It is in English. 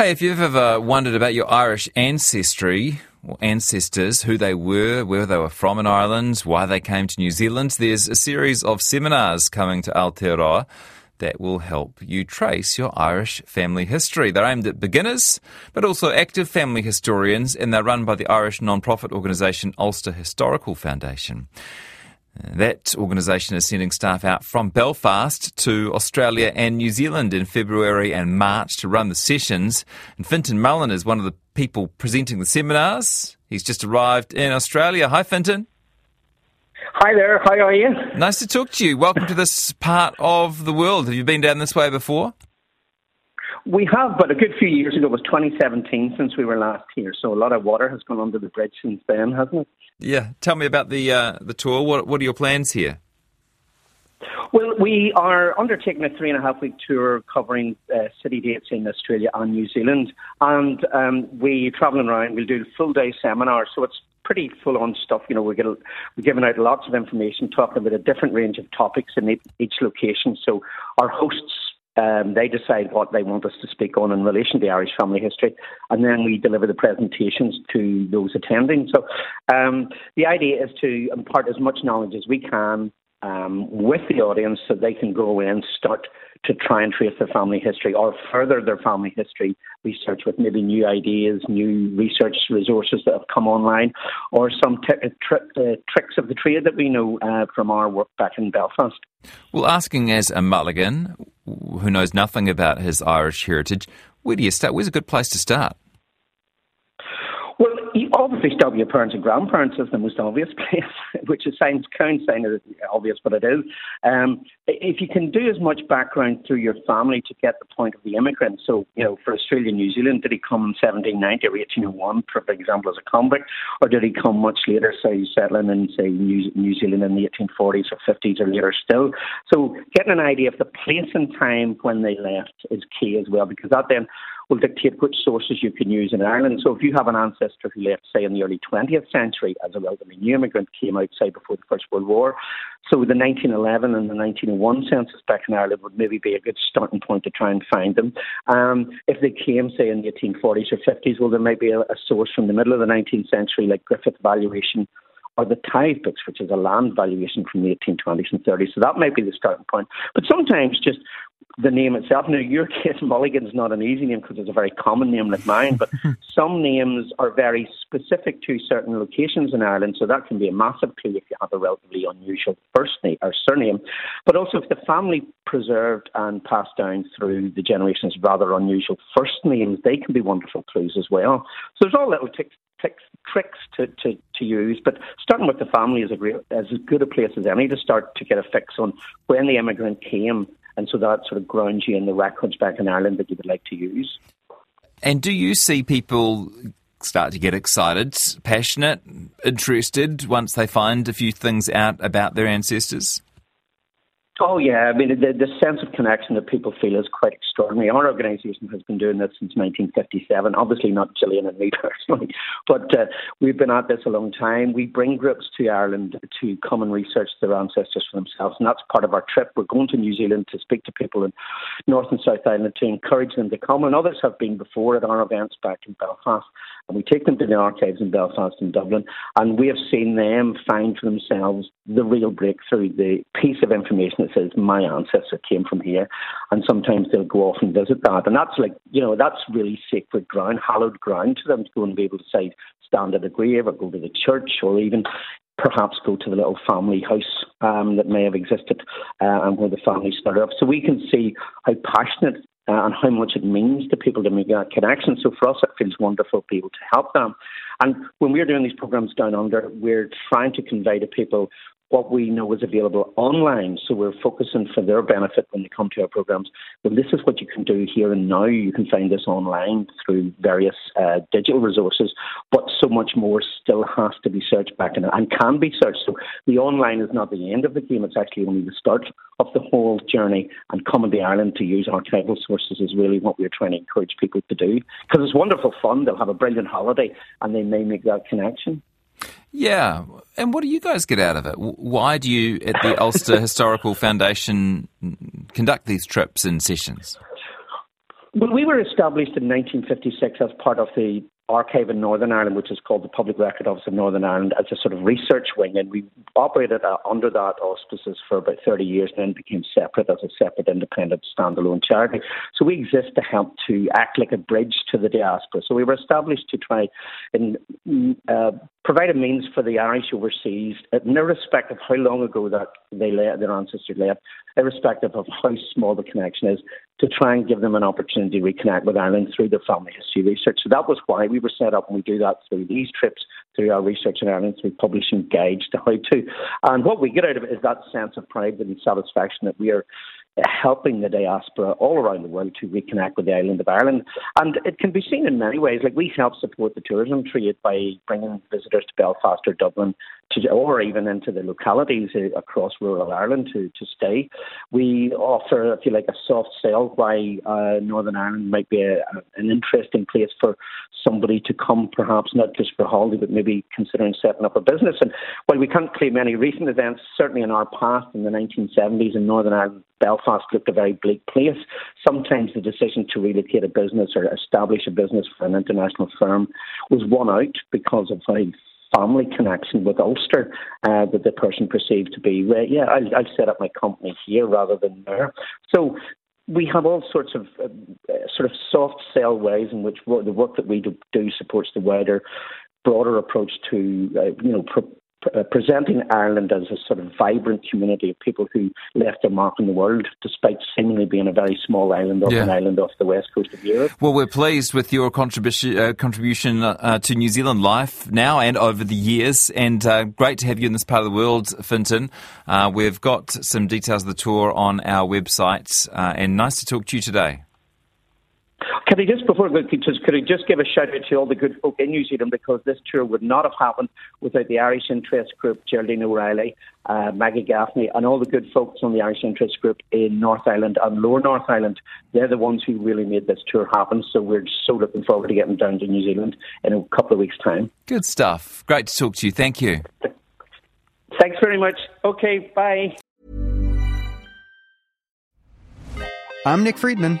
Hey, if you've ever wondered about your Irish ancestry or ancestors, who they were, where they were from in Ireland, why they came to New Zealand, there's a series of seminars coming to Aotearoa that will help you trace your Irish family history. They're aimed at beginners, but also active family historians, and they're run by the Irish non-profit organisation Ulster Historical Foundation. That organisation is sending staff out from Belfast to Australia and New Zealand in February and March to run the sessions. And Fintan Mullan is one of the people presenting the seminars. He's just arrived in Australia. Hi, Fintan. Hi there, how are you? Nice to talk to you. Welcome to this part of the world. Have you been down this way before? We have, but a good few years ago it was 2017 since we were last here, so a lot of water has gone under the bridge since then, hasn't it? Yeah. Tell me about the uh, the tour. What what are your plans here? Well, we are undertaking a three and a half week tour covering uh, city dates in Australia and New Zealand, and um, we travelling around. We'll do full day seminars, so it's pretty full on stuff. You know, we get we're giving out lots of information, talking about a different range of topics in each location. So our hosts um, they decide what they want us to speak on in relation to Irish family history, and then we deliver the presentations to those attending. So um, the idea is to impart as much knowledge as we can um, with the audience so they can go and start to try and trace their family history or further their family history research with maybe new ideas, new research resources that have come online, or some t- uh, uh, tricks of the trade that we know uh, from our work back in Belfast. Well, asking as a Mulligan who knows nothing about his Irish heritage, where do you start? Where's a good place to start? Well, obviously your parents and grandparents is the most obvious place, which is sounds kind of obvious, but it is. Um, if you can do as much background through your family to get the point of the immigrant, so you know, for Australia, New Zealand, did he come in 1790 or 1801, for example, as a convict, or did he come much later, say settling in say New, New Zealand in the 1840s or 50s or later still? So getting an idea of the place and time when they left is key as well, because that then will dictate which sources you can use in Ireland. So if you have an ancestor who left, say, in the early 20th century as a relatively new immigrant, came out, say, before the First World War, so the 1911 and the 1901 census back in Ireland would maybe be a good starting point to try and find them. Um, if they came, say, in the 1840s or 50s, well, there might be a, a source from the middle of the 19th century, like Griffith Valuation or the tithe books, which is a land valuation from the 1820s and 30s. So that might be the starting point. But sometimes just the name itself. Now, your case, Mulligan's not an easy name because it's a very common name like mine, but some names are very specific to certain locations in Ireland, so that can be a massive clue if you have a relatively unusual first name or surname. But also, if the family preserved and passed down through the generations rather unusual first names, they can be wonderful clues as well. So there's all little ticks tricks to, to, to use. But starting with the family is a great, as good a place as any to start to get a fix on when the immigrant came and so that sort of grounds you in the records back in Ireland that you would like to use. And do you see people start to get excited, passionate, interested once they find a few things out about their ancestors? Oh yeah, I mean the, the sense of connection that people feel is quite extraordinary. Our organisation has been doing this since 1957. Obviously not Gillian and me personally, but uh, we've been at this a long time. We bring groups to Ireland to come and research their ancestors for themselves, and that's part of our trip. We're going to New Zealand to speak to people in North and South Island to encourage them to come, and others have been before at our events back in Belfast. And we take them to the archives in Belfast and Dublin, and we have seen them find for themselves the real breakthrough, the piece of information says my ancestor came from here, and sometimes they'll go off and visit that, and that's like you know that's really sacred ground, hallowed ground to them to go and be able to say stand at a grave or go to the church or even perhaps go to the little family house um, that may have existed uh, and where the family started up. So we can see how passionate uh, and how much it means to people to make that connection. So for us, it feels wonderful to be able to help them. And when we're doing these programs down under, we're trying to convey to people what we know is available online. So we're focusing for their benefit when they come to our programs. Well, this is what you can do here and now. You can find this online through various uh, digital resources, but so much more still has to be searched back and, and can be searched. So the online is not the end of the game. It's actually only the start of the whole journey. And coming to Ireland to use archival sources is really what we're trying to encourage people to do because it's wonderful fun. They'll have a brilliant holiday and they may make that connection. Yeah. And what do you guys get out of it? Why do you, at the Ulster Historical Foundation, conduct these trips and sessions? Well, we were established in 1956 as part of the archive in Northern Ireland, which is called the Public Record Office of Northern Ireland, as a sort of research wing. And we operated uh, under that auspices for about 30 years and then became separate as a separate independent standalone charity. So we exist to help to act like a bridge to the diaspora. So we were established to try and uh, provide a means for the Irish overseas, uh, irrespective of how long ago that they left, their ancestors left, irrespective of how small the connection is, to try and give them an opportunity to reconnect with Ireland through their family history research. So that was why we were set up, and we do that through these trips, through our research in Ireland, through publishing guides to how to. And what we get out of it is that sense of pride and satisfaction that we are helping the diaspora all around the world to reconnect with the island of Ireland. And it can be seen in many ways. Like we help support the tourism trade by bringing visitors to Belfast or Dublin to, or even into the localities uh, across rural Ireland to, to stay. We offer, if you like, a soft sell why uh, Northern Ireland might be a, an interesting place for somebody to come, perhaps not just for holiday, but maybe considering setting up a business. And while we can't claim any recent events, certainly in our past in the 1970s in Northern Ireland, Belfast looked a very bleak place. Sometimes the decision to relocate a business or establish a business for an international firm was won out because of a family connection with Ulster uh, that the person perceived to be, well, yeah, I'll, I'll set up my company here rather than there. So we have all sorts of uh, sort of soft sell ways in which the work that we do, supports the wider, broader approach to uh, you know pro- uh, presenting Ireland as a sort of vibrant community of people who left their mark in the world, despite seemingly being a very small island off yeah. an island off the west coast of Europe. Well, we're pleased with your contribution uh, contribution uh, to New Zealand life now and over the years, and uh, great to have you in this part of the world, Fintan. Uh, we've got some details of the tour on our website, uh, and nice to talk to you today. Can I just before we just could I just give a shout out to all the good folk in New Zealand because this tour would not have happened without the Irish Interest Group, Geraldine O'Reilly, uh, Maggie Gaffney, and all the good folks on the Irish Interest Group in North Island and Lower North Island. They're the ones who really made this tour happen. So we're so looking forward to getting down to New Zealand in a couple of weeks' time. Good stuff. Great to talk to you. Thank you. Thanks very much. Okay, bye. I'm Nick Friedman.